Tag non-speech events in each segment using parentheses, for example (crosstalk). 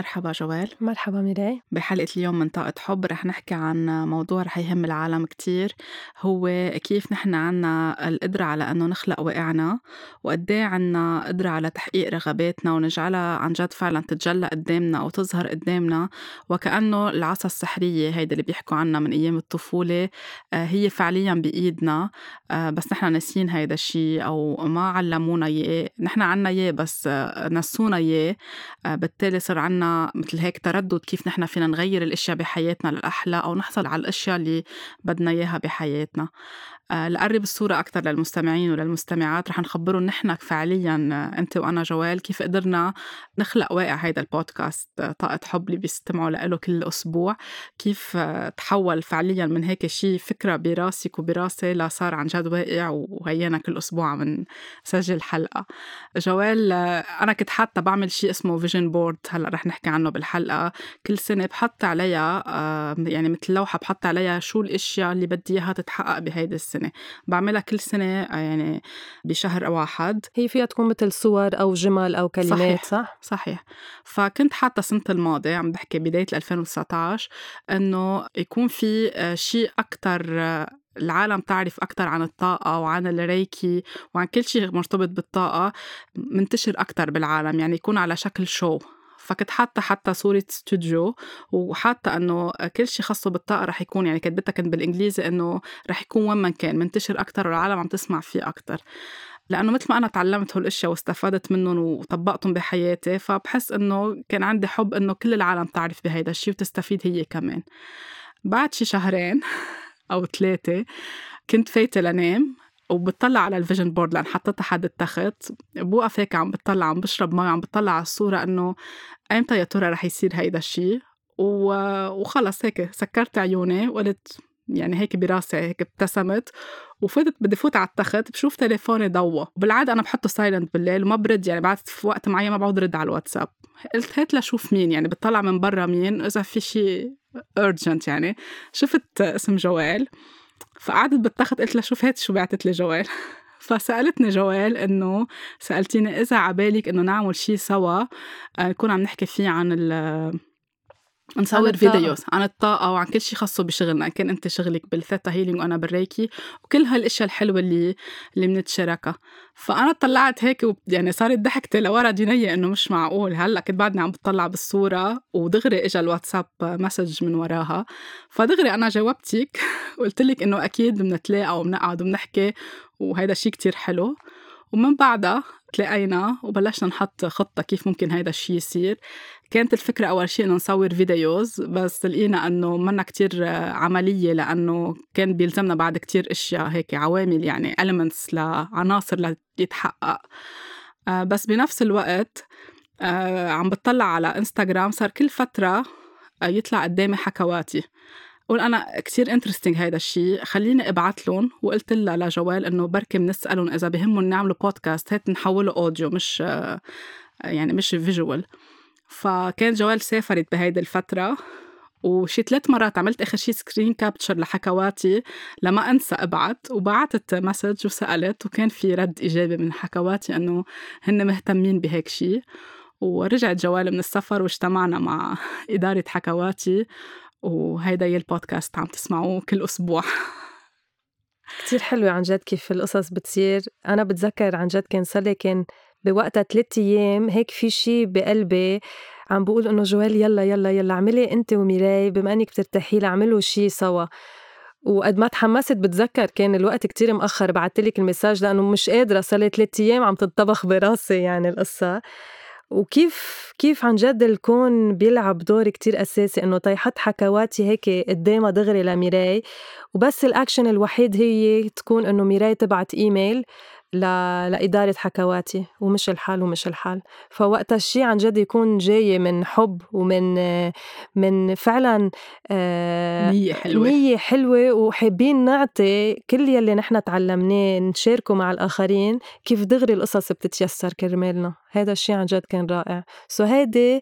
مرحبا جوال. مرحبا ميراي. بحلقة اليوم من طاقة حب رح نحكي عن موضوع رح يهم العالم كتير. هو كيف نحن عنا القدرة على أنه نخلق واقعنا وقديه عنا قدرة على تحقيق رغباتنا ونجعلها عن جد فعلا تتجلى قدامنا أو تظهر قدامنا. وكأنه العصا السحرية هيدا اللي بيحكوا عنها من أيام الطفولة آه، هي فعليا بإيدنا. آه، بس نحن ناسيين هيدا الشيء أو ما علمونا إياه. نحن عنا إياه بس آه، نسونا إياه. بالتالي صار عنا مثل هيك تردد كيف نحن فينا نغير الإشياء بحياتنا للأحلى أو نحصل على الأشياء اللي بدنا إياها بحياتنا. لقرب الصورة أكثر للمستمعين وللمستمعات. رح نخبرهم نحن فعليا آه، أنت وأنا جوال كيف قدرنا نخلق واقع هيدا البودكاست آه، طاقة حب اللي بيستمعوا له كل أسبوع. كيف تحول فعليا من هيك شيء فكرة براسك وبراسي لصار عن جد واقع وهينا كل أسبوع عم نسجل حلقة. جوال أنا كنت حاطة بعمل شيء اسمه vision board هلأ رح نحكي عنه بالحلقة. كل سنة بحط عليها يعني مثل لوحة بحط عليها شو الأشياء اللي بدي إياها تتحقق بهيدي السنة. السنة بعملها كل سنة آه، يعني بشهر واحد. هي فيها تكون مثل صور أو جمل أو كلمات صحيح صح؟ صحيح. فكنت حاطة السنة الماضية عم بحكي بداية 2019 إنه يكون في آه، شيء أكتر آه، العالم تعرف أكتر عن الطاقة وعن الريكي وعن كل شيء مرتبط بالطاقة منتشر أكتر بالعالم. يعني يكون على شكل شو فكنت حاطة حتى صورة استوديو وحاطة إنه كل شيء خاصه بالطاقة رح يكون يعني كتبتها كنت بالإنجليزي إنه رح يكون وين ما كان منتشر أكثر والعالم عم تسمع فيه أكثر لأنه مثل ما أنا تعلمت هالأشياء واستفدت منهم وطبقتهم بحياتي فبحس إنه كان عندي حب إنه كل العالم تعرف بهيدا الشيء وتستفيد هي كمان. بعد شي شهرين (laughs) أو ثلاثة كنت فايتة لنام. وبتطلع على ال vision board لأن حطيتها حد التخت بوقف هيك عم بتطلع عم بشرب مي عم بتطلع على الصورة إنه ايمتى يا ترى رح يصير هيدا الشيء وخلص هيك سكرت عيوني وقلت يعني هيك براسي هيك ابتسمت وفتت بدي فوت على التخت بشوف تليفوني ضوى بالعادة أنا بحطه silent بالليل وما برد يعني بعد في وقت معين ما بعود رد على الواتساب. قلت هات لشوف مين يعني بتطلع من برا مين إذا في شيء urgent يعني. شفت اسم جوال. فقعدت بالتخت قلت لها شوف هات شو بعتت لي جوال. (laughs) فسألتني جوال إنه سألتيني إذا عبالك إنه نعمل شيء سوا آه، نكون عم نحكي فيه عن نصور videos عن الطاقة وعن كل شيء خاصه بشغلنا كان أنت شغلك بال theta healing وأنا بال Reiki وكل هالأشياء الحلوة اللي اللي بنتشاركها فأنا طلعت هيك و... يعني صارت ضحكتي لورا دينيي إنه مش معقول. هلأ كنت بعدني عم بطلع بالصورة ودغري اجى الواتساب message من وراها. فدغري أنا جاوبتك (laughs) وقلت لك إنه أكيد بنتلاقى وبنقعد وبنحكي وهيدا شيء كتير حلو. ومن بعدها تلاقينا وبلشنا نحط خطة كيف ممكن هيدا الشيء يصير. كانت الفكرة أول شيء إنه نصور videos بس لقينا إنه منا كتير عملية لأنه كان بيلزمنا بعد كتير أشياء هيك عوامل يعني elements لعناصر ليتحقق. آه، بس بنفس الوقت آه، عم بتطلع على انستغرام صار كل فترة آه، يطلع قدامي حكواتي. قول أنا كثير interesting هيدا الشيء خليني أبعث لهم وقلت لها لجوال إنه بركي بنسألهم إذا بهمهم نعملوا بودكاست هيك نحوله audio مش يعني مش visual فكان جوال سافرت بهيدي الفترة. وشي ثلاث مرات عملت آخر شي screen capture لحكواتي لما أنسى ابعت وبعتت مسج وسألت وكان في رد إيجابي من حكواتي إنه هن مهتمين بهيك شي. ورجعت جوال من السفر واجتمعنا مع (laughs) إدارة حكواتي. وهيدا هي البودكاست عم تسمعوه كل أسبوع. كتير حلوة عن جد كيف القصص بتصير. أنا بتذكر عن جد كان صار لي كان بوقتها ثلاث أيام هيك في شي بقلبي عم بقول إنه جوال يلا يلا يلا اعملي أنت وميراي بما إنك بترتاحي لي اعملوا شي سوا. وقد ما تحمست بتذكر كان الوقت كتير مأخر بعت لك المساج لأنه مش قادرة صار لي ثلاث أيام عم تتطبخ براسي يعني القصة. وكيف كيف عن جد الكون بيلعب دور كتير أساسي إنه تيحط حكواتي هيك قدامها دغري لميراي وبس الأكشن الوحيد هي تكون إنه ميراي تبعت إيميل. ل... لإدارة حكواتي ومش الحال ومش الحال. فوقتها الشي عن جد يكون جاي من حب ومن من فعلا آه، نية حلوة. نية حلوة وحابين نعطي كل يلي نحن تعلمناه نشاركه مع الآخرين كيف دغري القصص بتتيسر كرمالنا. هذا الشي عن جد كان رائع. so هيدي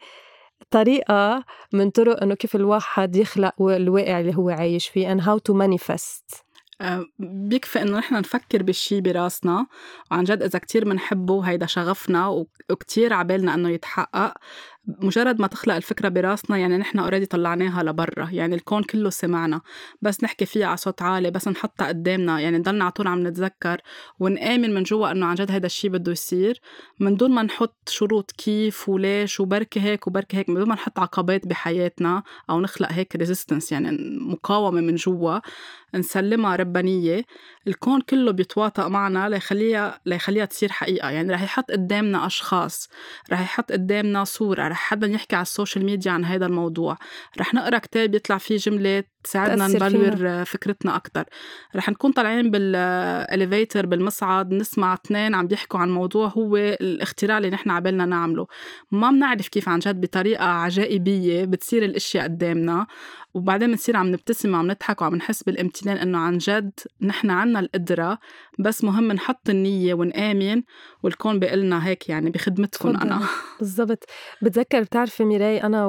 طريقة من طرق إنه كيف الواحد يخلق الواقع اللي هو عايش فيه and how to manifest. بيكفي إنه نحن نفكر بالشي براسنا. وعن جد إذا كتير بنحبه هيدا شغفنا وكتير عبالنا إنه يتحقق. مجرد ما تخلق الفكرة براسنا يعني نحن already طلعناها لبرا يعني الكون كله سمعنا. بس نحكي فيها على صوت عالي بس نحطها قدامنا يعني نضلنا على طول عم نتذكر ونآمن من جوا إنه عن جد هذا الشيء بده يصير. من دون ما نحط شروط كيف وليش وبركي هيك وبركي هيك من دون ما نحط عقبات بحياتنا أو نخلق هيك resistance يعني مقاومة من جوا نسلمها ربانية الكون كله بيتواطأ معنا ليخليها ليخليها تصير حقيقة. يعني رح يحط قدامنا أشخاص رح يحط قدامنا صورة رح حدا يحكي على ال social media عن هذا الموضوع. رح نقرأ كتاب يطلع فيه جملة تساعدنا نبلور. فكرتنا أكتر. رح نكون طالعين بال elevator بالمصعد نسمع اثنين عم بيحكوا عن موضوع هو الاختراع اللي نحن عبالنا نعمله. ما بنعرف كيف عن جد بطريقة عجائبية بتصير الأشياء قدامنا وبعدين بنصير عم نبتسم وعم نضحك وعم نحس بالامتنان إنه عن جد نحن عنا القدرة بس مهم نحط النية ونآمن والكون بيقلنا هيك يعني بخدمتكم أنا. (laughs) بالضبط. بتذكر بتعرفي ميراي أنا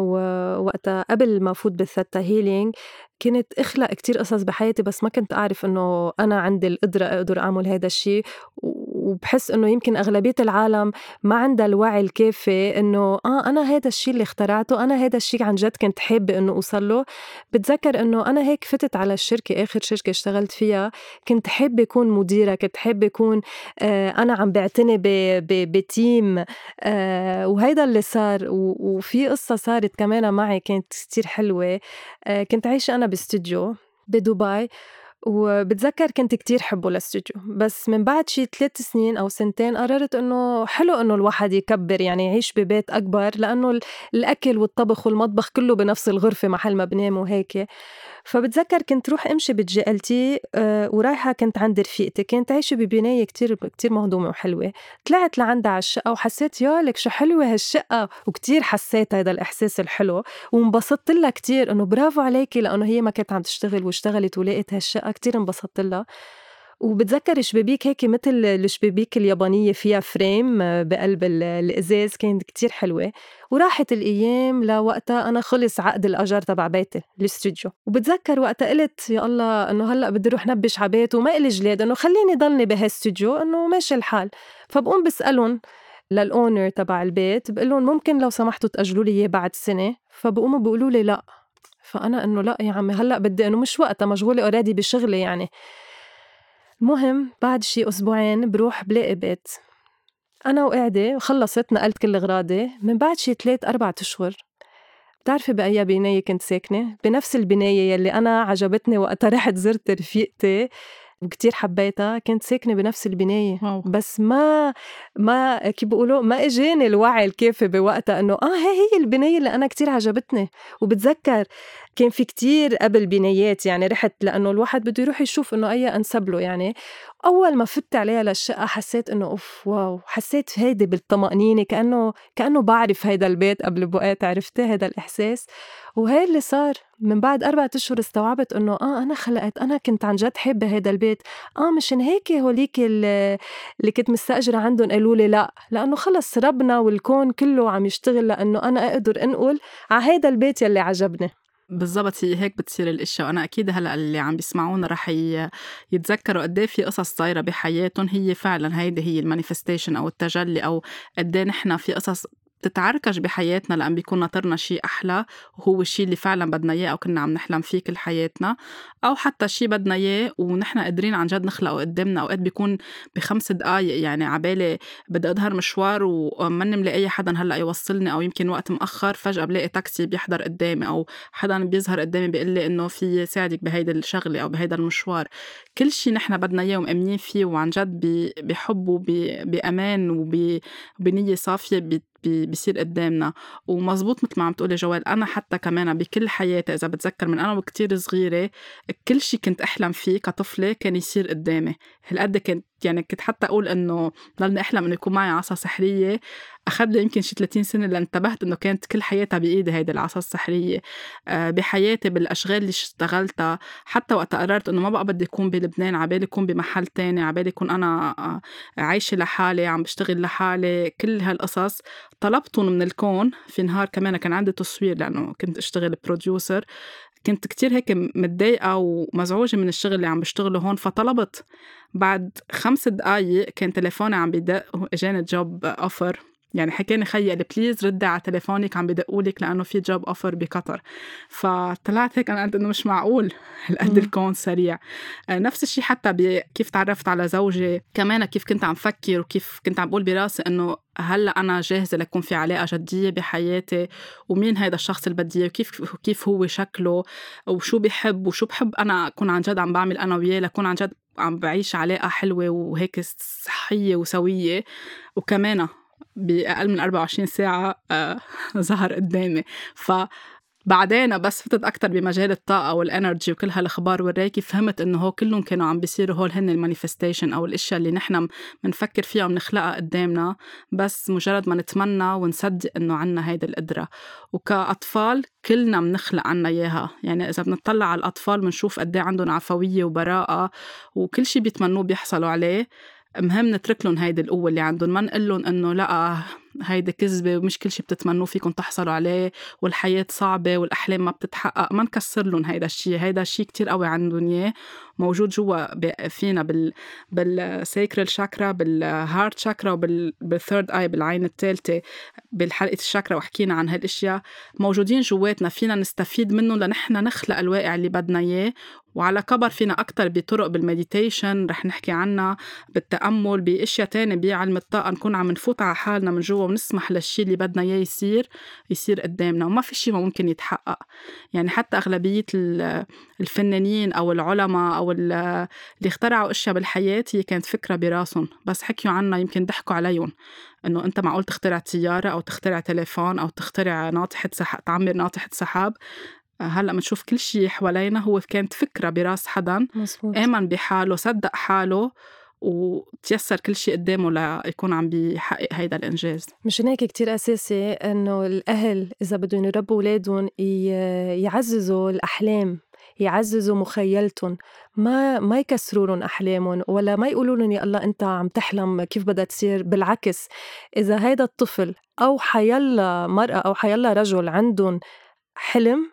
وقتها قبل ما فوت بال theta healing كنت أخلق كتير قصص بحياتي بس ما كنت أعرف إنه أنا عندي القدرة أقدر أعمل هذا الشيء وبحس إنه يمكن أغلبية العالم ما عندها الوعي الكافي إنه آه أنا هذا الشيء اللي اخترعته أنا هذا الشيء عن جد كنت حابة إنه أوصل له. بتذكر إنه أنا هيك فتت على الشركة آخر شركة اشتغلت فيها. كنت حابة أكون مديرة كنت حابة أكون آه أنا عم بعتني بتيم آه وهيدا اللي صار. وفي قصة صارت كمان معي كانت كتير حلوة. آه كنت عايشة أنا باستوديو بدبي. وبتذكر كنت كتير حبه الاستوديو بس من بعد شي ثلاث سنين أو سنتين قررت إنه حلو إنه الواحد يكبر يعني يعيش ببيت أكبر لأنه الأكل والطبخ والمطبخ كله بنفس الغرفة محل ما بنام وهيك. فبتذكر كنت روح امشي بال JLT آه، ورايحة كنت عند رفيقتي كانت عايشة ببناية كتير كتير مهضومة وحلوة. طلعت لعندها على الشقة وحسيت يا لك شو حلوة هالشقة. وكتير حسيت هذا الإحساس الحلو وانبسطت لها كتير إنه برافو عليكي لأنه هي ما كانت عم تشتغل واشتغلت ولقيت هالشقة كتير انبسطت لها. وبتذكر شبابيك هيك مثل الشبابيك اليابانية فيها فريم آه، بقلب الإزاز كانت كتير حلوة. وراحت الأيام لوقتها أنا خلص عقد الأجار تبع بيتي الاستوديو. وبتذكر وقتها قلت يا الله إنه هلأ بدي أروح نبش على بيت وما إلي جلاد إنه خليني ضلني بهالاستوديو إنه ماشي الحال. فبقوم بسألهم للأونر تبع البيت بقول لهم ممكن لو سمحتوا تأجلوا لي إياه بعد سنة؟ فبقوموا بيقولوا لي لأ. فأنا إنه لأ يا عمي هلأ بدي إنه مش وقتها مشغولة أوريدي بشغلي يعني. المهم بعد شي أسبوعين بروح بلاقي بيت أنا وقاعدة خلصت نقلت كل أغراضي من بعد شي ثلاث أربعة أشهر بتعرفي بأي بناية كنت ساكنة؟ بنفس البناية يلي أنا عجبتني وقتها (laughs) رحت زرت رفيقتي وكتير حبيتها كنت ساكنة بنفس البناية واو. بس ما ما كيف بيقولوا ما إجاني الوعي الكافي بوقتها إنه آه هي هي البناية اللي أنا كتير عجبتني وبتذكر كان في كتير قبل بنايات يعني رحت لأنه الواحد بده يروح يشوف إنه أي أنسب له يعني. أول ما فت عليها للشقة حسيت إنه أوف واو حسيت هيدي بالطمأنينة كأنه كأنه بعرف هيدا البيت قبل بوقت عرفتي هذا الإحساس. وهي اللي صار من بعد أربعة أشهر استوعبت إنه آه أنا خلقت أنا كنت عن جد حابة هذا البيت. آه مشان هيك هوليك اللي كنت مستأجرة عندهم قالوا لي لأ لأنه خلص ربنا والكون كله عم يشتغل لأنه أنا أقدر أنقل على هذا البيت يلي عجبني. بالضبط هي هيك بتصير الإشياء وأنا أكيد هلأ اللي عم بيسمعونا رح يتذكروا قد إيه في قصص صايرة بحياتهم هي فعلا هيدي هي المانيفستيشن أو التجلي أو قد إيه نحن في قصص تتعركش بحياتنا لأن بيكون ناطرنا شيء أحلى وهو الشيء اللي فعلا بدنا إياه أو كنا عم نحلم فيه كل حياتنا. أو حتى شيء بدنا إياه ونحن قادرين عن جد نخلقه قدامنا. أوقات بيكون بخمس دقايق يعني عبالي بدي أظهر مشوار وماني ملاقي حدا هلأ يوصلني أو يمكن وقت مأخر فجأة بلاقي تاكسي بيحضر قدامي أو حدا بيظهر قدامي بيقول لي إنه في ساعدك بهيدي الشغلة أو بهيدا المشوار. كل شيء نحن بدنا إياه ومأمنين فيه وعن جد بحب وبأمان وبنية صافية بيصير قدامنا. ومزبوط مثل ما عم تقولي جوال أنا حتى كمان بكل حياتي إذا بتذكر من أنا وكتير صغيرة كل شيء كنت أحلم فيه كطفلة كان يصير قدامي. هالقد كنت يعني كنت حتى أقول إنه ضلني أحلم إنه يكون معي عصا سحرية. أخذ لي يمكن شي 30 سنة لانتبهت إنه كانت كل حياتها بإيدي هيدي العصا السحرية. آه، بحياتي بالأشغال اللي اشتغلتها حتى وقت قررت إنه ما بقى بدي اكون بلبنان عبالي اكون بمحل تاني عبالي اكون أنا آه، عايشة لحالي عم بشتغل لحالي كل هالقصص. طلبتهم من الكون في نهار كمان كان عندي تصوير لأنه كنت أشتغل producer كنت كتير هيك متضايقة ومزعوجة من الشغل اللي عم بشتغله هون فطلبت بعد خمس دقايق كان تليفوني عم بدق إجاني job offer يعني حكاني خيي قال please ردي على تليفونك عم بدقولك لأنه في job offer بقطر. فطلعت هيك أنا قلت إنه مش معقول (laughs) هالقد الكون سريع. آه، نفس الشيء حتى بكيف تعرفت على زوجي كمان كيف كنت عم فكر وكيف كنت عم بقول براسي إنه هلأ أنا جاهزة ليكون في علاقة جدية بحياتي ومين هذا الشخص اللي بدي وكيف كيف هو شكله وشو بحب وشو بحب أنا أكون عن جد عم بعمل أنا وياه لكون عن جد عم بعيش علاقة حلوة وهيك صحية وسوية. وكمان بأقل من 24 ساعة آه (laughs) ظهر قدامي. ف بعدين بس فتت أكتر بمجال الطاقة وال energy وكل هالأخبار والريكي فهمت إنه هو كلهم كانوا عم بيصيروا هول هن ال manifestation أو الأشياء اللي نحن بنفكر فيها وبنخلقها قدامنا. بس مجرد ما نتمنى ونصدق إنه عنا هيدي القدرة. وكأطفال كلنا بنخلق عنا إياها. يعني إذا بنطلع على الأطفال بنشوف قد عندهم عفوية وبراءة وكل شيء بيتمنوه بيحصلوا عليه. مهم نترك لهم هيدي القوة اللي عندهم. ما نقول لهم إنه لا هيدي كذبة ومش كل شيء بتتمنوه فيكم تحصلوا عليه والحياة صعبة والأحلام ما بتتحقق ما نكسر لهم هيدا الشيء هيدا الشيء كتير قوي عندهم إياه. موجود جوا فينا بال بال sacral chakra بال heart chakra وبال third eye بالعين الثالثة بالحلقة الشاكرا وحكينا عن هالأشياء. موجودين جواتنا فينا نستفيد منهم لنحن نخلق الواقع اللي بدنا إياه. وعلى كبر فينا أكتر بطرق بال meditation رح نحكي عنها بالتأمل بأشياء تانية بعلم الطاقة نكون عم نفوت على حالنا من جوا. ونسمح للشيء اللي بدنا إياه يصير يصير قدامنا وما في شيء ما ممكن يتحقق. يعني حتى أغلبية الفنانين أو العلماء أو اللي اخترعوا أشياء بالحياة هي كانت فكرة براسهم. بس حكيوا عنها يمكن ضحكوا عليهم. إنه أنت معقول تخترع سيارة أو تخترع تليفون أو تخترع ناطحة سحاب تعمر ناطحة سحاب. هلأ بنشوف كل شيء حوالينا هو كانت فكرة براس حدا. مزبوط. آمن بحاله صدق حاله. وتيسر كل شيء قدامه ليكون عم بيحقق هيدا الإنجاز. مشان هيك كتير أساسي إنه الأهل إذا بدهم يربوا أولادهم يعززوا الأحلام يعززوا مخيلتهم. ما ما يكسروا أحلامهم ولا ما يقولوا لهم يا الله أنت عم تحلم كيف بدها تصير بالعكس. إذا هيدا الطفل أو حيلا مرأة أو حيلا رجل عندهم حلم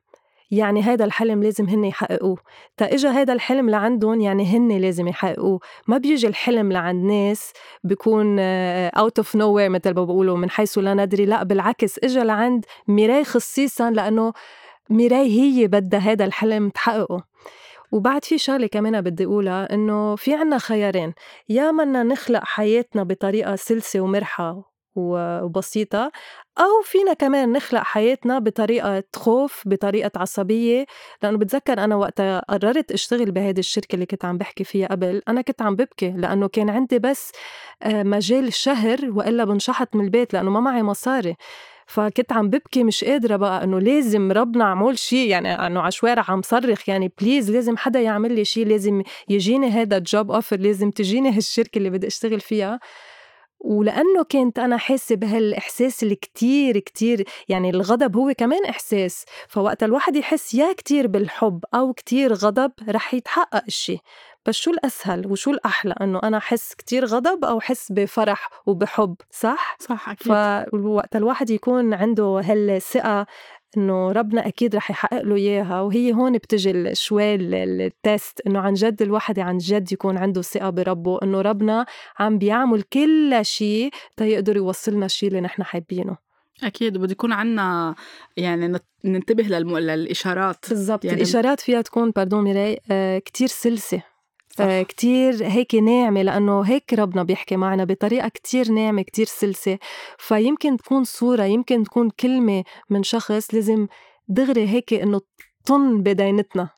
يعني هذا الحلم لازم هن يحققوه. تا اجى هذا الحلم لعندهم يعني هن لازم يحققوه. ما بيجي الحلم لعند ناس بيكون out of nowhere مثل ما بقولوا من حيث لا ندري. لا بالعكس اجى لعند ميراي خصيصا لأنه ميراي هي بدها هذا الحلم تحققه. وبعد في شغلة كمان بدي أقولها إنه في عنا خيارين. يا منا نخلق حياتنا بطريقة سلسة ومرحة وبسيطة أو فينا كمان نخلق حياتنا بطريقة خوف بطريقة عصبية. لأنه بتذكر أنا وقتها قررت أشتغل بهيدي الشركة اللي كنت عم بحكي فيها قبل. أنا كنت عم ببكي لأنه كان عندي بس آه، مجال شهر وإلا بنشحت من البيت لأنه ما معي مصاري. فكنت عم ببكي مش قادرة بقى إنه لازم ربنا عمول شيء يعني إنه على شوارع عم صرخ يعني please لازم حدا يعمل لي شيء لازم يجيني هذا ال job offer لازم تجيني هالشركة اللي بدي أشتغل فيها. ولأنه كنت أنا حاسة بهالإحساس اللي كتير كتير يعني الغضب هو كمان إحساس. فوقت الواحد يحس يا كتير بالحب أو كتير غضب رح يتحقق الشي بس شو الأسهل وشو الأحلى؟ إنه أنا أحس كتير غضب أو أحس بفرح وبحب صح؟ صح أكيد. فوقت الواحد يكون عنده هالثقة إنه ربنا أكيد رح يحقق له إياها وهي هون بتجي شوي التست إنه عن جد الواحد عن جد يكون عنده ثقة بربه إنه ربنا عم بيعمل كل شيء تيقدر يوصلنا الشيء اللي نحن حابينه. أكيد بده يكون عنا يعني ننتبه للم... للإشارات. بالضبط يعني الإشارات فيها تكون باردون ميراي آه كتير سلسة. كتير هيك ناعمة لأنه هيك ربنا بيحكي معنا بطريقة كتير ناعمة كتير سلسة. فيمكن تكون صورة يمكن تكون كلمة من شخص لازم دغري هيك إنه طن بدينتنا.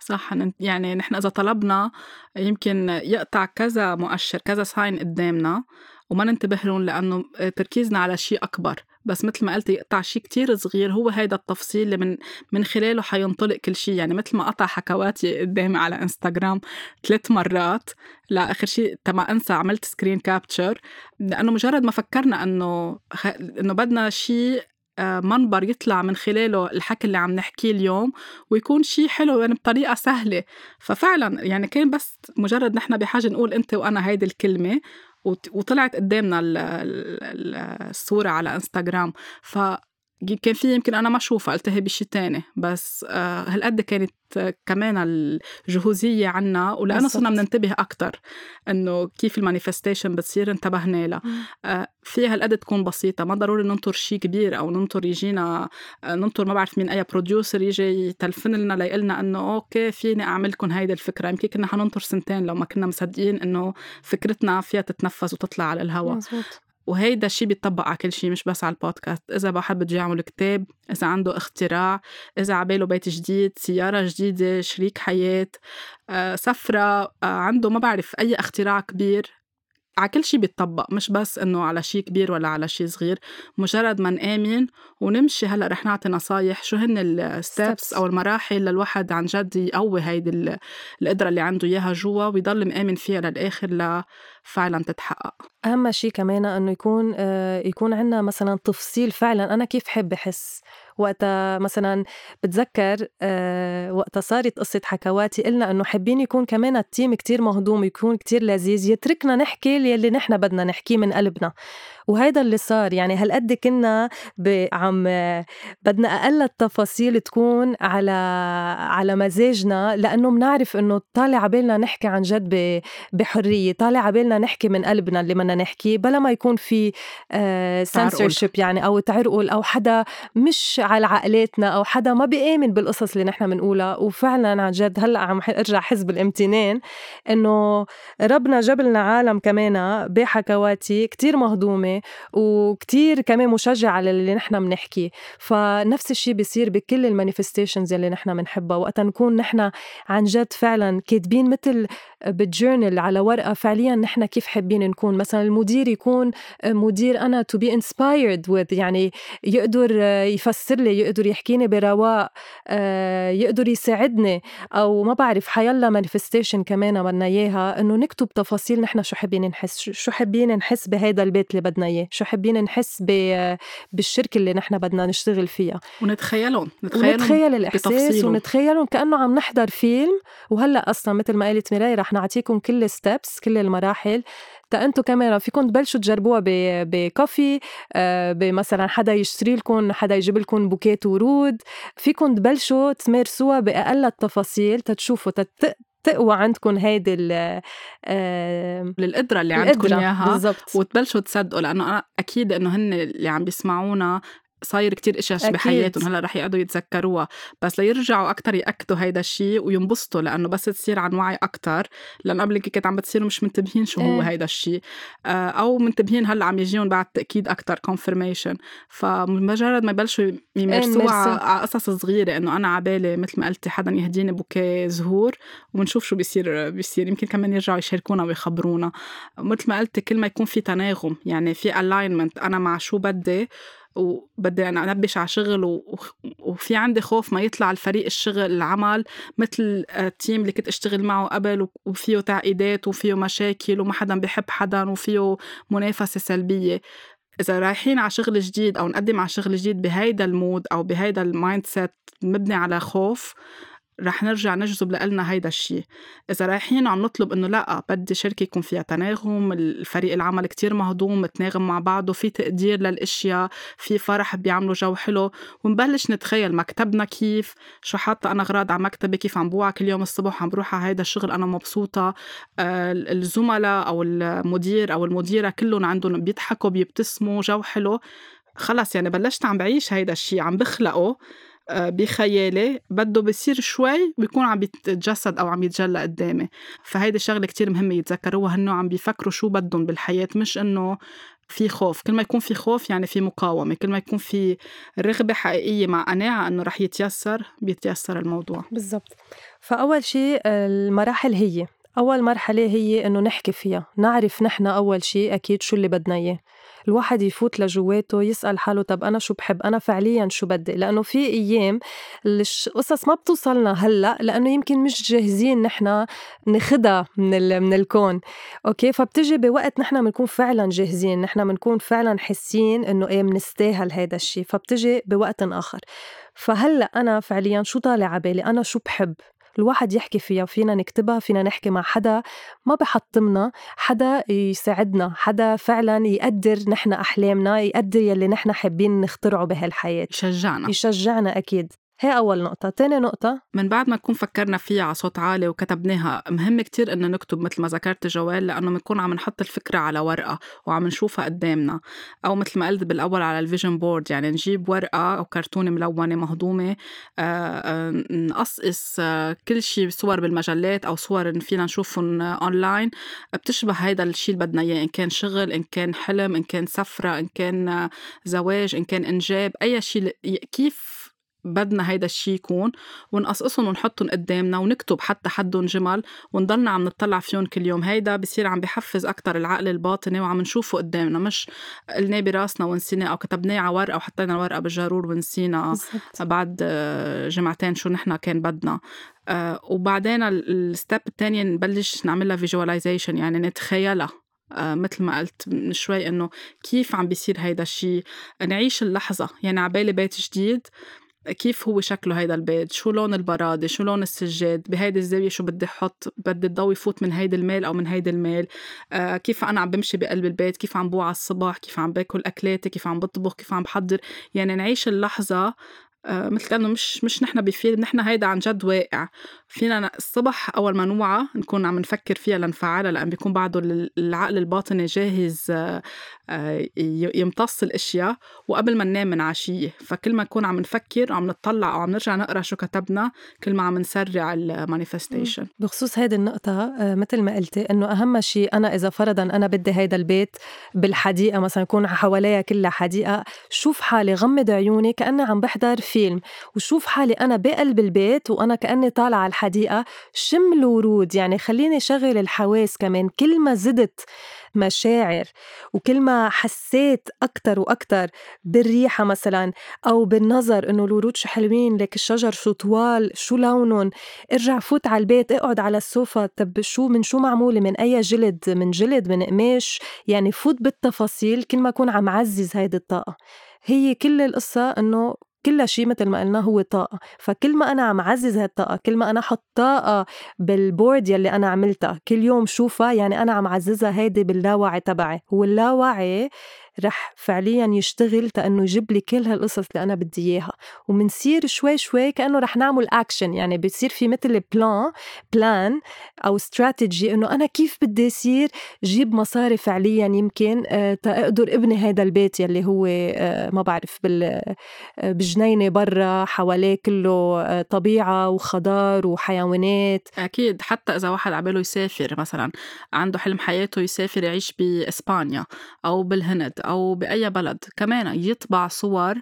صح يعني نحن إذا طلبنا يمكن يقطع كذا مؤشر كذا ساين قدامنا وما ننتبه لهم لأنه تركيزنا على شيء أكبر. بس مثل ما قلت يقطع شيء كتير صغير هو هيدا التفصيل اللي من من خلاله حينطلق كل شيء يعني مثل ما قطع حكواتي قدامي على انستغرام ثلاث مرات لاخر شيء تما أنسى عملت سكرين كابتشر لأنه مجرد ما فكرنا إنه. إنه بدنا شيء آه، منبر يطلع من خلاله الحكي اللي عم نحكيه اليوم ويكون شيء حلو يعني بطريقة سهلة ففعلا يعني كان بس مجرد نحن بحاجة نقول أنت وأنا هيدي الكلمة وطلعت قدامنا الصورة على انستغرام ف كان في يمكن أنا ما أشوفها التهي بشيء تاني بس آه هالقد كانت كمان الجهوزية عنا ولأنه صرنا بننتبه أكثر إنه كيف ال manifestation بتصير انتبهنا لها. آه فيها هالقد تكون بسيطة ما ضروري ننطر شيء كبير أو ننطر يجينا آه ننطر ما بعرف مين أي producer يجي يتلفن لنا ليقلنا إنه okay فيني اعمل لكم هيدي الفكرة. يمكن كنا حننطر سنتين لو ما كنا مصدقين إنه فكرتنا فيها تتنفذ وتطلع على الهواء وهيدا الشيء بيطبق على كل شيء مش بس على البودكاست. إذا واحد بده يعمل كتاب إذا عنده اختراع إذا عباله بيت جديد سيارة جديدة شريك حياة آه، سفرة آه، عنده ما بعرف أي اختراع كبير على كل شيء بيتطبق مش بس إنه على شيء كبير ولا على شيء صغير مجرد ما نآمن ونمشي. هلأ رح نعطي نصايح شو هن الستبس أو المراحل للواحد عن جد يقوي هيدي القدرة اللي عنده إياها جوا ويضل مآمن فيها للآخر لفعلا تتحقق. أهم شيء كمان إنه يكون آه، يكون عندنا مثلا تفصيل فعلا أنا كيف حب أحس؟ وقتها مثلا بتذكر أه وقتها صارت قصة حكواتي قلنا إنه حابين يكون كمان التيم كتير مهضوم يكون كتير لذيذ يتركنا نحكي اللي نحن بدنا نحكيه من قلبنا. وهيدا اللي صار يعني هالقد كنا عم بدنا أقل التفاصيل تكون على على مزاجنا لأنه بنعرف إنه طالع عبالنا نحكي عن جد بحرية طالع عبالنا نحكي من قلبنا اللي بدنا نحكي بلا ما يكون في سنسورشيب آه، يعني أو تعرقل أو حدا مش على عقلاتنا أو حدا ما بيآمن بالقصص اللي نحن بنقولها وفعلا عن جد هلأ عم أرجع حس بالامتنان إنه ربنا جاب لنا عالم كمان بحكواتي كتير مهضومة وكتير كمان مشجع على اللي نحن بنحكي فنفس الشيء بيصير بكل ال manifestations اللي نحن بنحبها وقتا نكون نحن عن جد فعلا كاتبين مثل بال journal على ورقة فعليا نحن كيف حابين نكون. مثلا المدير يكون مدير أنا to be inspired يعني يقدر يفسر لي يقدر يحكيني برواق آه، يقدر يساعدني أو ما بعرف حيلا manifestation كمان بدنا إياها إنه نكتب تفاصيل نحن شو حابين نحس شو حابين نحس بهذا البيت اللي بدنا إياه شو حابين نحس بالشركة اللي نحن بدنا نشتغل فيها. ونتخيلهم نتخيلهم ونتخيل الإحساس ونتخيلهم كأنه عم نحضر فيلم وهلأ أصلا مثل ما قالت ميراي رح نعطيكم كل الستبس كل المراحل تا أنتم كمان فيكم تبلشوا تجربوها بكافي آه، بمثلا حدا يشتري لكم حدا يجيب لكم بوكيت ورود فيكم تبلشوا تمارسوها بأقل التفاصيل تتشوفوا تت تقوى عندكم هيدي القدره اللي عندكم إياها بالزبط. وتبلشوا تصدقوا لأنه أنا أكيد إنه هن اللي عم بيسمعونا صاير كتير إشياء بحياتهم هلأ رح يقعدوا يتذكروها. بس ليرجعوا أكثر يأكدوا هيدا الشيء وينبسطوا لأنه بس تصير عن وعي أكثر لأنه قبل كنت عم بتصيروا مش منتبهين شو هو إيه. هيدا الشيء آه، أو منتبهين هلأ عم يجيهم بعد تأكيد أكثر كونفرميشن فمجرد ما يبلشوا يمارسوها إيه على قصص صغيرة إنه أنا عبالي مثل ما قلتي حدا يهديني بوكيه زهور وبنشوف شو بيصير بيصير. يمكن كمان يرجعوا يشاركونا ويخبرونا. مثل ما قلتي كل ما يكون في تناغم يعني في ال alignment أنا مع شو بدي وبدي أنا أنبش على شغل. وفي عندي خوف ما يطلع الفريق الشغل العمل مثل ال team اللي كنت أشتغل معه قبل وفيه تعقيدات وفيه مشاكل وما حدا بيحب حدا وفيه منافسة سلبية إذا رايحين على شغل جديد أو نقدم على شغل جديد بهيدا ال mood أو بهيدا ال mindset مبني على خوف رح نرجع نجذب لنا هيدا الشيء إذا رايحين عم نطلب إنه لأ بدي شركة يكون فيها تناغم الفريق العمل كتير مهضوم متناغم مع بعضه في تقدير للأشياء في فرح بيعملوا جو حلو ونبلش نتخيل مكتبنا كيف شو حاطة أنا أغراض على مكتبي كيف عم بوعى كل يوم الصبح عم بروح على هيدا الشغل أنا مبسوطة. آه الزملاء أو المدير أو المديرة كلهم عندهم بيضحكوا بيبتسموا جو حلو. خلص يعني بلشت عم بعيش هيدا الشيء عم بخلقه. بخيالي بده بصير شوي بيكون عم بيتجسد أو عم يتجلى قدامي. فهيدي الشغله كتير مهمة يتذكروها إنه عم بيفكروا شو بدهم بالحياة مش إنه في خوف. كل ما يكون في خوف يعني في مقاومة كل ما يكون في رغبة حقيقية مع قناعة أنه رح يتيسر بيتيسر الموضوع. بالضبط. فأول شيء المراحل هي أول مرحلة هي إنه نحكي فيها نعرف نحن أول شيء أكيد شو اللي بدنا إياه. الواحد يفوت لجواته يسأل حاله طب أنا شو بحب؟ أنا فعليا شو بدي؟ لأنه في أيام القصص ما بتوصلنا هلأ لأنه يمكن مش جاهزين نحن نخدها من, من الكون. أوكي؟ فبتجي بوقت نحن بنكون فعلا جاهزين نحن بنكون فعلا حاسين إنه إيه بنستاهل هذا الشيء فبتجي بوقت آخر. فهلأ أنا فعليا شو طالع على بالي أنا شو بحب؟ الواحد يحكي فيها فينا نكتبها فينا نحكي مع حدا ما بحطمنا حدا يساعدنا حدا فعلا يقدر نحن أحلامنا يقدر يلي نحن حابين نخترعه بهالحياة. يشجعنا. يشجعنا أكيد. هي أول نقطة. تاني نقطة. من بعد ما نكون فكرنا فيها على صوت عالي وكتبناها مهم كتير إنه نكتب مثل ما ذكرت جوال لأنه بنكون عم نحط الفكرة على ورقة وعم نشوفها قدامنا. أو مثل ما قلت بالأول على ال vision board يعني نجيب ورقة أو كرتونة ملونة مهضومة آه، آه، نقصقص آه، كل شيء صور بالمجلات أو صور فينا نشوفهم أونلاين بتشبه هيدا الشيء اللي بدنا إياه إن كان شغل إن كان حلم إن كان سفرة إن كان زواج إن كان إنجاب أي شيء كيف بدنا هيدا الشيء يكون ونقصقصهم ونحطهم قدامنا ونكتب حتى حدهم جمل ونضلنا عم نطلع فيهم كل يوم. هيدا بصير عم بحفز أكتر العقل الباطني وعم نشوفه قدامنا. مش قلناه براسنا ونسيناه أو كتبناه على ورقة وحطينا الورقة بالجارور ونسينا بعد آه، جمعتين شو نحن كان بدنا. آه، وبعدين ال step الثانية نبلش نعملها visualization يعني نتخيلها. آه مثل ما قلت من شوي إنه كيف عم بيصير هيدا الشيء نعيش اللحظة. يعني عبالي بيت جديد كيف هو شكله هيدا البيت؟ شو لون البرادة؟ شو لون السجاد؟ بهيدي الزاوية شو بدي أحط بدي الضوء يفوت من هيدي الميل أو من هيدي الميل؟ آه كيف أنا عم بمشي بقلب البيت؟ كيف عم بوعى الصبح كيف عم باكل أكلاتي؟ كيف عم بطبخ؟ كيف عم بحضر؟ يعني نعيش اللحظة مثل كأنه مش مش نحن بفيلم نحن هيدا عن جد واقع. فينا الصبح أول ما نوعى نكون عم نفكر فيها لنفعلها لأن بيكون بعده العقل الباطني جاهز آه، آه، يمتص الأشياء وقبل ما ننام من عشيه فكل ما نكون عم نفكر وعم نطلع أو عم نرجع نقرأ شو كتبنا كل ما عم نسرع المانيفستيشن. بخصوص هيدي النقطة مثل ما قلتي إنه أهم شيء أنا إذا فرضا أنا بدي هيدا البيت بالحديقة مثلا يكون حواليها كلها حديقة شوف حالي غمض عيوني كأني عم بحضر فيلم وشوف حالي أنا بقلب البيت وأنا كأني طالعة على الحديقة شم الورود يعني خليني شغل الحواس كمان. كل ما زدت مشاعر وكل ما حسيت أكتر وأكتر بالريحة مثلا أو بالنظر إنه الورود شو حلوين لك الشجر شو طوال شو لونهم. ارجع فوت على البيت اقعد على السوفا. طب شو من شو معمولة؟ من أي جلد؟ من جلد من قماش؟ يعني فوت بالتفاصيل كل ما أكون عم عزز هيدي الطاقة. هي كل القصة إنه كل شيء مثل ما قلنا هو طاقة. فكل ما أنا عم عزز هالطاقة كل ما أنا حط طاقة بال board يلي أنا عملتها كل يوم شوفها يعني أنا عم عززها هيدي باللاوعي تبعي. واللاوعي رح فعليا يشتغل تأنه يجيب لي كل هالقصص اللي أنا بدي إياها. ومنصير شوي شوي كأنه رح نعمل أكشن يعني بتصير في مثل plan بلان أو استراتيجي إنه أنا كيف بدي يصير جيب مصاري فعليا يمكن آه، تقدر إبني هذا البيت يلي هو آه، ما بعرف بال آه، بجنينة برا حواليه كله طبيعة وخضار وحيوانات. أكيد حتى إذا واحد عباله يسافر مثلا عنده حلم حياته يسافر يعيش بإسبانيا أو بالهند أو بأي بلد كمان يطبع صور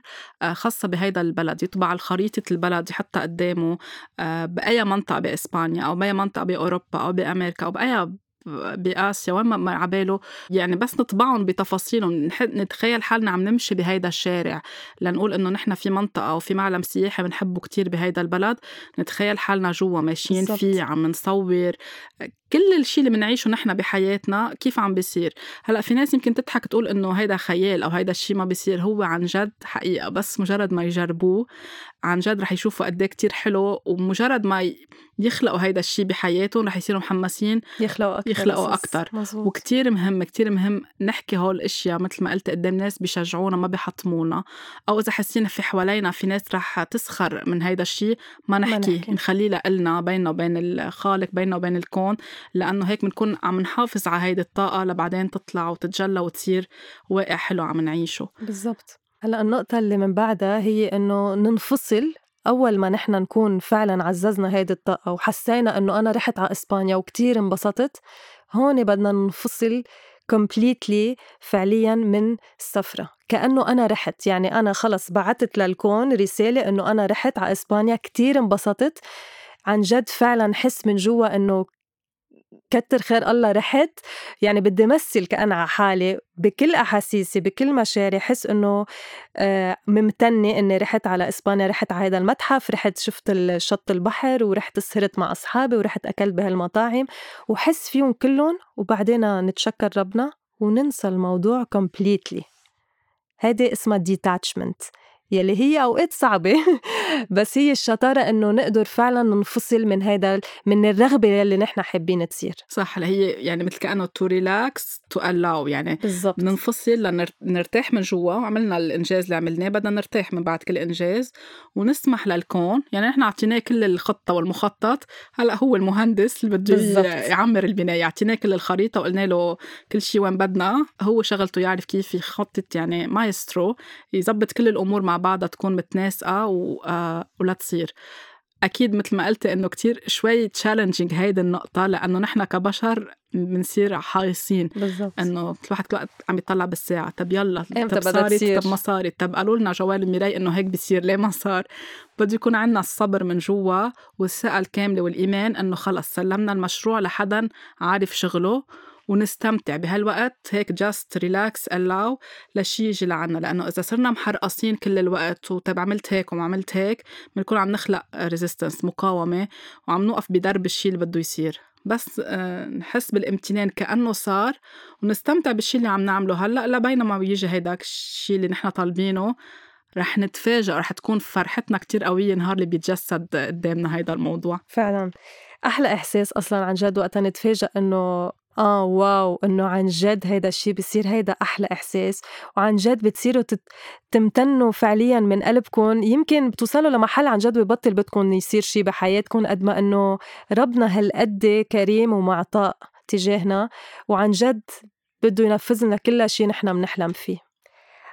آه، خاصة بهيدا البلد يطبع الخريطة البلد يحطها قدامه آه، بأي منطقة بإسبانيا أو بأي منطقة بأوروبا أو بأمريكا أو بأي بآسيا وين ما عباله يعني بس نطبعهم بتفاصيلهم نتخيل حالنا عم نمشي بهيدا الشارع لنقول إنه نحن في منطقة أو في معلم سياحي بنحبه كتير بهيدا البلد نتخيل حالنا جوا ماشيين. فيه عم نصور كل الشيء اللي بنعيشه نحن بحياتنا كيف عم بيصير هلأ في ناس يمكن تضحك تقول إنه هيدا خيال أو هيدا الشيء ما بيصير هو عن جد حقيقة بس مجرد ما يجربوه عن جد رح يشوفوا قد إيه كتير حلو ومجرد ما يخلقوا هيدا الشيء بحياتهم رح يصيروا محمسين يخلقوا أكتر يخلقوا مزبوط. وكتير مهم كتير مهم نحكي هول الأشياء مثل ما قلت قدام ناس بيشجعونا ما بيحطمونا أو إذا حسينا في حوالينا في ناس رح تسخر من هيدا الشيء ما نحكي, ما نحكي. نخليه لنا بيننا وبين الخالق بيننا وبين الكون لأنه هيك بنكون عم نحافظ على هيدي الطاقة لبعدين تطلع وتتجلى وتصير واقع حلو عم نعيشه. بالضبط. هلأ النقطة اللي من بعدها هي إنه ننفصل أول ما نحن نكون فعلا عززنا هيدي الطاقة وحسينا إنه أنا رحت على إسبانيا وكتير انبسطت هون بدنا ننفصل كومبليتلي فعليا من السفرة. كأنه أنا رحت يعني أنا خلص بعتت للكون رسالة إنه أنا رحت على إسبانيا كتير انبسطت. عن جد فعلا حس من جوا إنه كتر خير الله رحت. يعني بدي مثل كأنا على حالي بكل أحاسيسي بكل مشاعري حس إنه آه، ممتنة إني رحت على إسبانيا رحت على هذا المتحف رحت شفت شط البحر ورحت سهرت مع أصحابي ورحت أكلت بهالمطاعم وحس فيهم كلهم وبعدين نتشكر ربنا وننسى الموضوع completely. هيدي اسمها detachment. يلي هي أوقات صعبة. (laughs) بس هي الشطارة إنه نقدر فعلا ننفصل من هيدا من الرغبة يلي نحن حابين تصير. صح هي يعني مثل كأنه to relax to allow يعني بالضبط. ننفصل لنرتاح من جوا. وعملنا الإنجاز اللي عملناه بدنا نرتاح من بعد كل إنجاز. ونسمح للكون. يعني نحن اعطيناه كل الخطة والمخطط. هلأ هو المهندس اللي بده يعمر البنايه اعطيناه كل الخريطة وقلنا له كل شيء وين بدنا. هو شغلته يعرف كيف يخطط يعني مايسترو يظبط كل الأمور مع بعضها تكون متناسقة و... آه ولا تصير. أكيد مثل ما قلتي إنه كتير شوي challenging هيدي النقطة لأنه نحن كبشر بنصير حايصين بالضبط. إنه كل واحد كل وقت عم يطلع بالساعة. طب يلا إمتى طب صارت طب ما صارت طب قالوا لنا جوال المراي إنه هيك بيصير ليه ما صار؟ بده يكون عندنا الصبر من جوا والثقة الكاملة والإيمان إنه خلص سلمنا المشروع لحدا عارف شغله. ونستمتع بهالوقت. هيك just relax allow لشي يجي لعنا. لأنه إذا صرنا محرقصين كل الوقت وطيب عملت هيك وما عملت هيك بنكون عم نخلق resistance مقاومة وعم نوقف بدرب الشي اللي بده يصير. بس آه، نحس بالامتنان كأنه صار ونستمتع بالشي اللي عم نعمله. هلأ لبينما بيجي هيداك الشي اللي نحن طالبينه رح نتفاجئ رح تكون فرحتنا كتير قوية نهار اللي بيتجسد قدامنا هيدا الموضوع. فعلا. أحلى إحساس أصلا عن جد وقتها نتفاجئ إنه آه wow إنه عن جد هيدا الشي بصير هيدا أحلى إحساس وعن جد بتصيروا تمتنوا فعليا من قلبكم. يمكن بتوصلوا لمحل عن جد ببطل بدكم يصير شي بحياتكم قد ما إنه ربنا هالقد كريم ومعطاء تجاهنا وعن جد بده ينفذ لنا كل شيء نحن بنحلم فيه.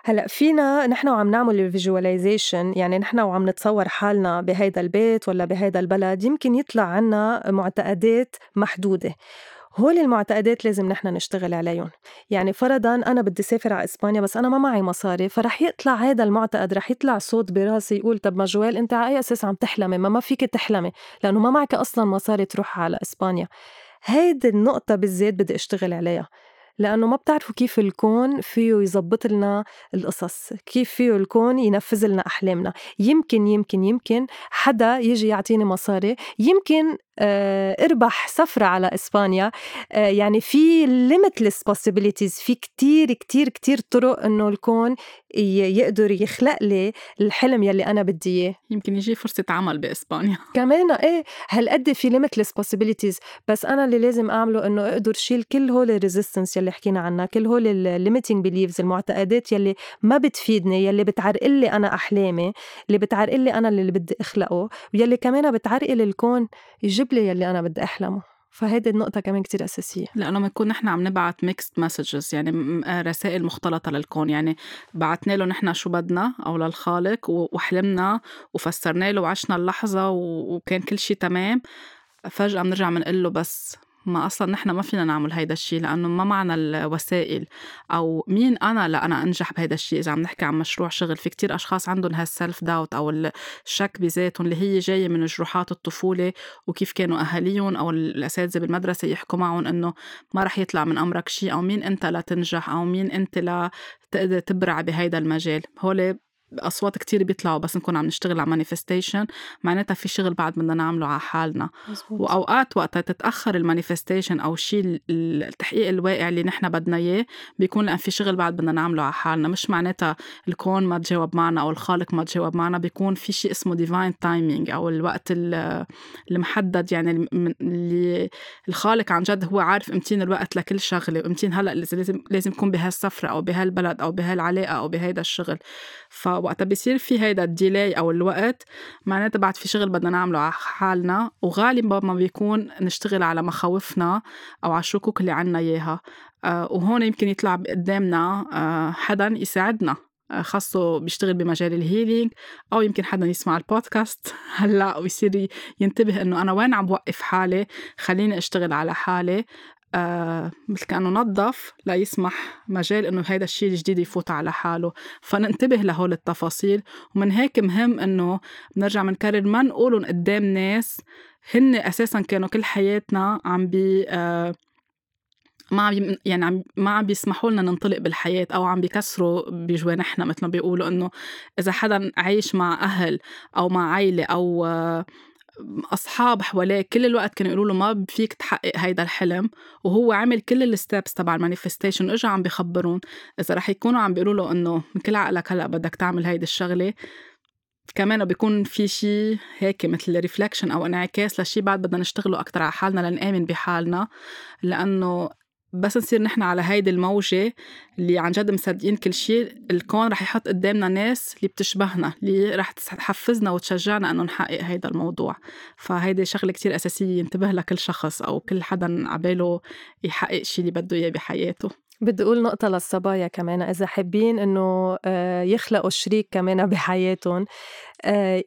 هلأ فينا نحن وعم نعمل الفيجواليزيشن يعني نحن وعم نتصور حالنا بهيدا البيت ولا بهيدا البلد يمكن يطلع عنا معتقدات محدودة. هول المعتقدات لازم نحن نشتغل عليهم. يعني فرضا أنا بدي سافر على إسبانيا بس أنا ما معي مصاري فرح يطلع هذا المعتقد رح يطلع صوت براسي يقول طب ما جوال أنت على أي أساس عم تحلمي؟ ما ما فيك تحلمي لأنه ما معك أصلا مصاري تروح على إسبانيا. هيدي النقطة بالذات بدي أشتغل عليها لأنه ما بتعرفوا كيف الكون فيه يزبط لنا القصص كيف فيه الكون ينفذ لنا أحلامنا. يمكن يمكن يمكن حدا يجي يعطيني مصاري يمكن اربح سفرة على إسبانيا. آه، يعني في limitless possibilities في كتير كتير كتير طرق إنه الكون يقدر يخلق لي الحلم يلي أنا بدي إياه. يمكن يجي فرصة عمل بإسبانيا. (laughs) كمان إيه هالقد في limitless possibilities بس أنا اللي لازم أعمله إنه أقدر شيل كل هول ال resistance يلي حكينا عنها كل هول ال limiting beliefs المعتقدات يلي ما بتفيدني يلي بتعرقل لي أنا أحلامي اللي بتعرقل لي أنا اللي بدي أخلقه ويلي كمان بتعرقل الكون يجيب لي يلي أنا بدي أحلمه فهيدي النقطة كمان كتير أساسية. لأنه بنكون نحن عم نبعت mixed messages يعني آه، رسائل مختلطة للكون. يعني بعتنا له نحن شو بدنا أو للخالق وحلمنا وفسرنا له وعشنا اللحظة وكان كل شيء تمام. فجأة بنرجع بنقول له بس ما أصلا نحن ما فينا نعمل هيدا الشيء لأنه ما معنا الوسائل. أو مين أنا لانا أنجح بهيدا الشيء إذا عم نحكي عن مشروع شغل في كتير أشخاص عندهم هال self doubt أو الشك بذاتهم اللي هي جاية من جروحات الطفولة وكيف كانوا أهاليهم أو الأساتذة بالمدرسة يحكوا معهم إنه ما رح يطلع من أمرك شيء أو مين أنت لتنجح أو مين أنت لتقدر تبرع بهيدا المجال؟ هول أصوات كتير بيطلعوا بس نكون عم نشتغل على manifestation معناتها في شغل بعد بدنا نعمله على حالنا. مزبوط. وأوقات وقتها تتأخر ال manifestation أو شيء التحقيق الواقع اللي نحن بدنا إياه بيكون لأن في شغل بعد بدنا نعمله على حالنا. مش معناتها الكون ما تجاوب معنا أو الخالق ما تجاوب معنا بيكون في شيء اسمه divine timing أو الوقت المحدد يعني اللي الخالق عن جد هو عارف امتين الوقت لكل شغلة وامتين هلأ لازم لازم يكون بهالسفرة أو بهالبلد أو بهالعلاقة أو بهيدا الشغل. ف وقتها بيصير في هيدا ال delay أو الوقت معناتها بعد في شغل بدنا نعمله على حالنا وغالبا ما بيكون نشتغل على مخاوفنا أو على الشكوك اللي عنا إياها. آه وهون يمكن يطلع قدامنا آه حدا يساعدنا آه، خاصة بيشتغل بمجال الهيلينج أو يمكن حدا يسمع البودكاست (laughs) هلأ ويصير ينتبه إنه أنا وين عم بوقف حالي خليني أشتغل على حالي. آه مثل كأنه نظف ليسمح مجال إنه هيدا الشيء الجديد يفوت على حاله. فننتبه لهول التفاصيل. ومن هيك مهم إنه بنرجع بنكرر ما نقولهم قدام ناس هن أساسا كانوا كل حياتنا عم بي آه ما عم يعني ما عم بيسمحوا لنا ننطلق بالحياة أو عم بيكسروا بجوانحنا مثل ما بيقولوا إنه إذا حدا عايش مع أهل أو مع عائلة أو آه أصحاب حواليه كل الوقت كانوا يقولوا له ما فيك تحقق هيدا الحلم وهو عمل كل ال steps تبع ال manifestation وإجا عم بخبرون. إذا رح يكونوا عم بيقولوا له إنه من كل عقلك هلأ بدك تعمل هيدي الشغلة كمان بيكون في شيء هيك مثل ريفلكشن أو انعكاس لشيء بعد بدنا نشتغله أكثر على حالنا لنآمن بحالنا لأنه بس نصير نحن على هيدي الموجة اللي عن جد مصدقين كل شيء الكون رح يحط قدامنا ناس اللي بتشبهنا اللي رح تحفزنا وتشجعنا إنه نحقق هيدا الموضوع. فهيدي شغلة كتير أساسية ينتبه لكل شخص أو كل حدا عباله يحقق شيء اللي بده إياه بحياته. بدي أقول نقطة للصبايا كمان إذا حابين إنه آه، يخلقوا شريك كمان (laughs) بحياتهم آه،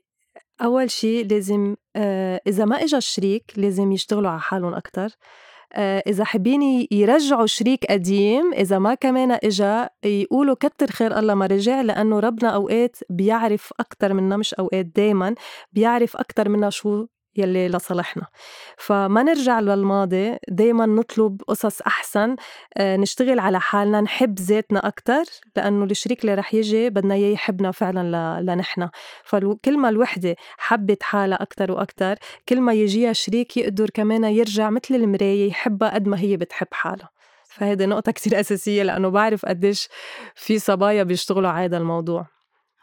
أول شيء لازم آه، إذا ما إجا الشريك لازم يشتغلوا على حالهم أكتر. إذا حابين يرجعوا شريك قديم إذا ما كمان إجا يقولوا كتر خير الله ما رجع لأنه ربنا أوقات بيعرف أكتر منا مش أوقات دايما بيعرف أكتر منا شو يلي لصالحنا. فما نرجع للماضي دايما نطلب قصص أحسن آه، نشتغل على حالنا نحب ذاتنا أكتر لأنه الشريك اللي رح يجي بدنا إياه يحبنا فعلا لنحنا. فكل ما الوحدة حبت حالها أكتر وأكتر كل ما يجيها شريك يقدر كمان يرجع مثل المراية يحبها قد ما هي بتحب حالها. فهيدي نقطة كتير أساسية لأنه بعرف قديش في صبايا بيشتغلوا على هذا الموضوع.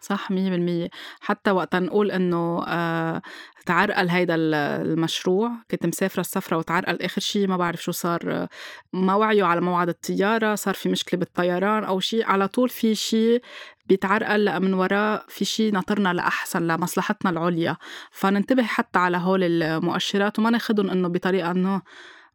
صح مية بالمية. حتى وقتا نقول إنه آه تعرقل هيدا المشروع كنت مسافرة السفرة وتعرقل آخر شي ما بعرف شو صار ما وعيوا على موعد الطيارة صار في مشكلة بالطيران أو شي. على طول في شي بيتعرقل من وراء في شي ناطرنا لأحسن لمصلحتنا العليا. فننتبه حتى على هول المؤشرات وما ناخدهم إنه بطريقة إنه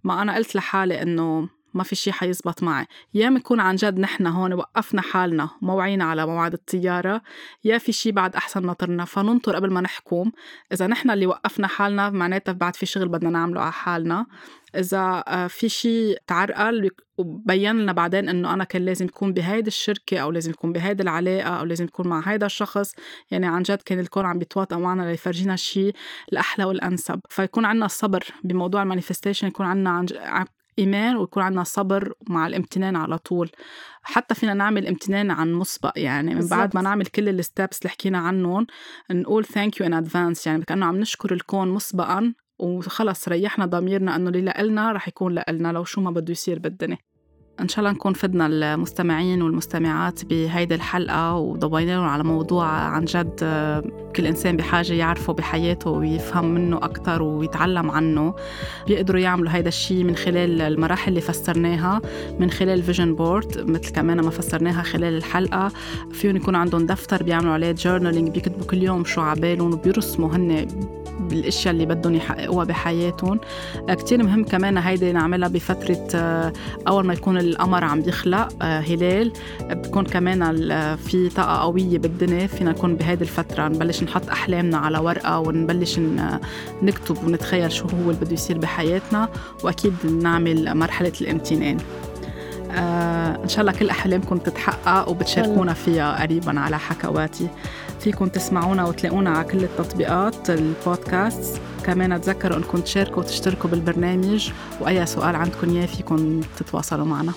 ما أنا قلت لحالي إنه ما في شي حيزبط معي. يا يكون عن جد نحن هون وقفنا حالنا وموعينا على موعد الطيارة يا في شي بعد أحسن ناطرنا فننطر قبل ما نحكم. إذا نحن اللي وقفنا حالنا معناتها بعد في شغل بدنا نعمله على حالنا. إذا آه، في شي تعرقل وبين لنا بعدين إنه أنا كان لازم يكون بهيدي الشركة أو لازم يكون بهيدي العلاقة أو لازم يكون مع هيدا الشخص. يعني عن جد كان الكون عم بيتواطأ معنا ليفرجينا الشيء الأحلى والأنسب. فيكون عنا الصبر بموضوع ال manifestation يكون عنا عن إيمان ويكون عندنا صبر مع الامتنان على طول. حتى فينا نعمل امتنان عن مسبق يعني من بعد ما نعمل كل ال steps اللي حكينا عنهم نقول thank you in advance يعني كأنه عم نشكر الكون مسبقا وخلص ريحنا ضميرنا إنه اللي لنا رح يكون لنا لو شو ما بده يصير بالدنيا. إن شاء الله نكون فدنا المستمعين والمستمعات بهيدي الحلقة وضوينا على موضوع عن جد آه، كل إنسان بحاجة يعرفه بحياته ويفهم منه أكتر ويتعلم عنه. بيقدروا يعملوا هيدا الشيء من خلال المراحل اللي فسرناها من خلال vision board مثل كمان ما فسرناها خلال الحلقة. فيهم يكون عندهم دفتر بيعملوا عليه journaling بيكتبوا كل يوم شو عبالهم وبيرسموا هن بالأشياء اللي بدهم يحققوها بحياتهم. آه، كتير مهم كمان هيدي نعملها بفترة آه، أول ما يكون القمر عم بيخلق آه، هلال. بتكون كمان في طاقة قوية بالدنيا فينا نكون بهيدي الفترة نبلش نحط أحلامنا على ورقة ونبلش نكتب ونتخيل شو هو اللي بده يصير بحياتنا. وأكيد نعمل مرحلة الامتنان. آه إن شاء الله كل أحلامكم تتحقق وبتشاركونا فيها قريبا على حكواتي. فيكم تسمعونا وتلاقونا على كل التطبيقات البودكاست كمان تذكروا انكم تشاركوا وتشتركوا بالبرنامج وأي سؤال عندكم إياه فيكم تتواصلوا معنا.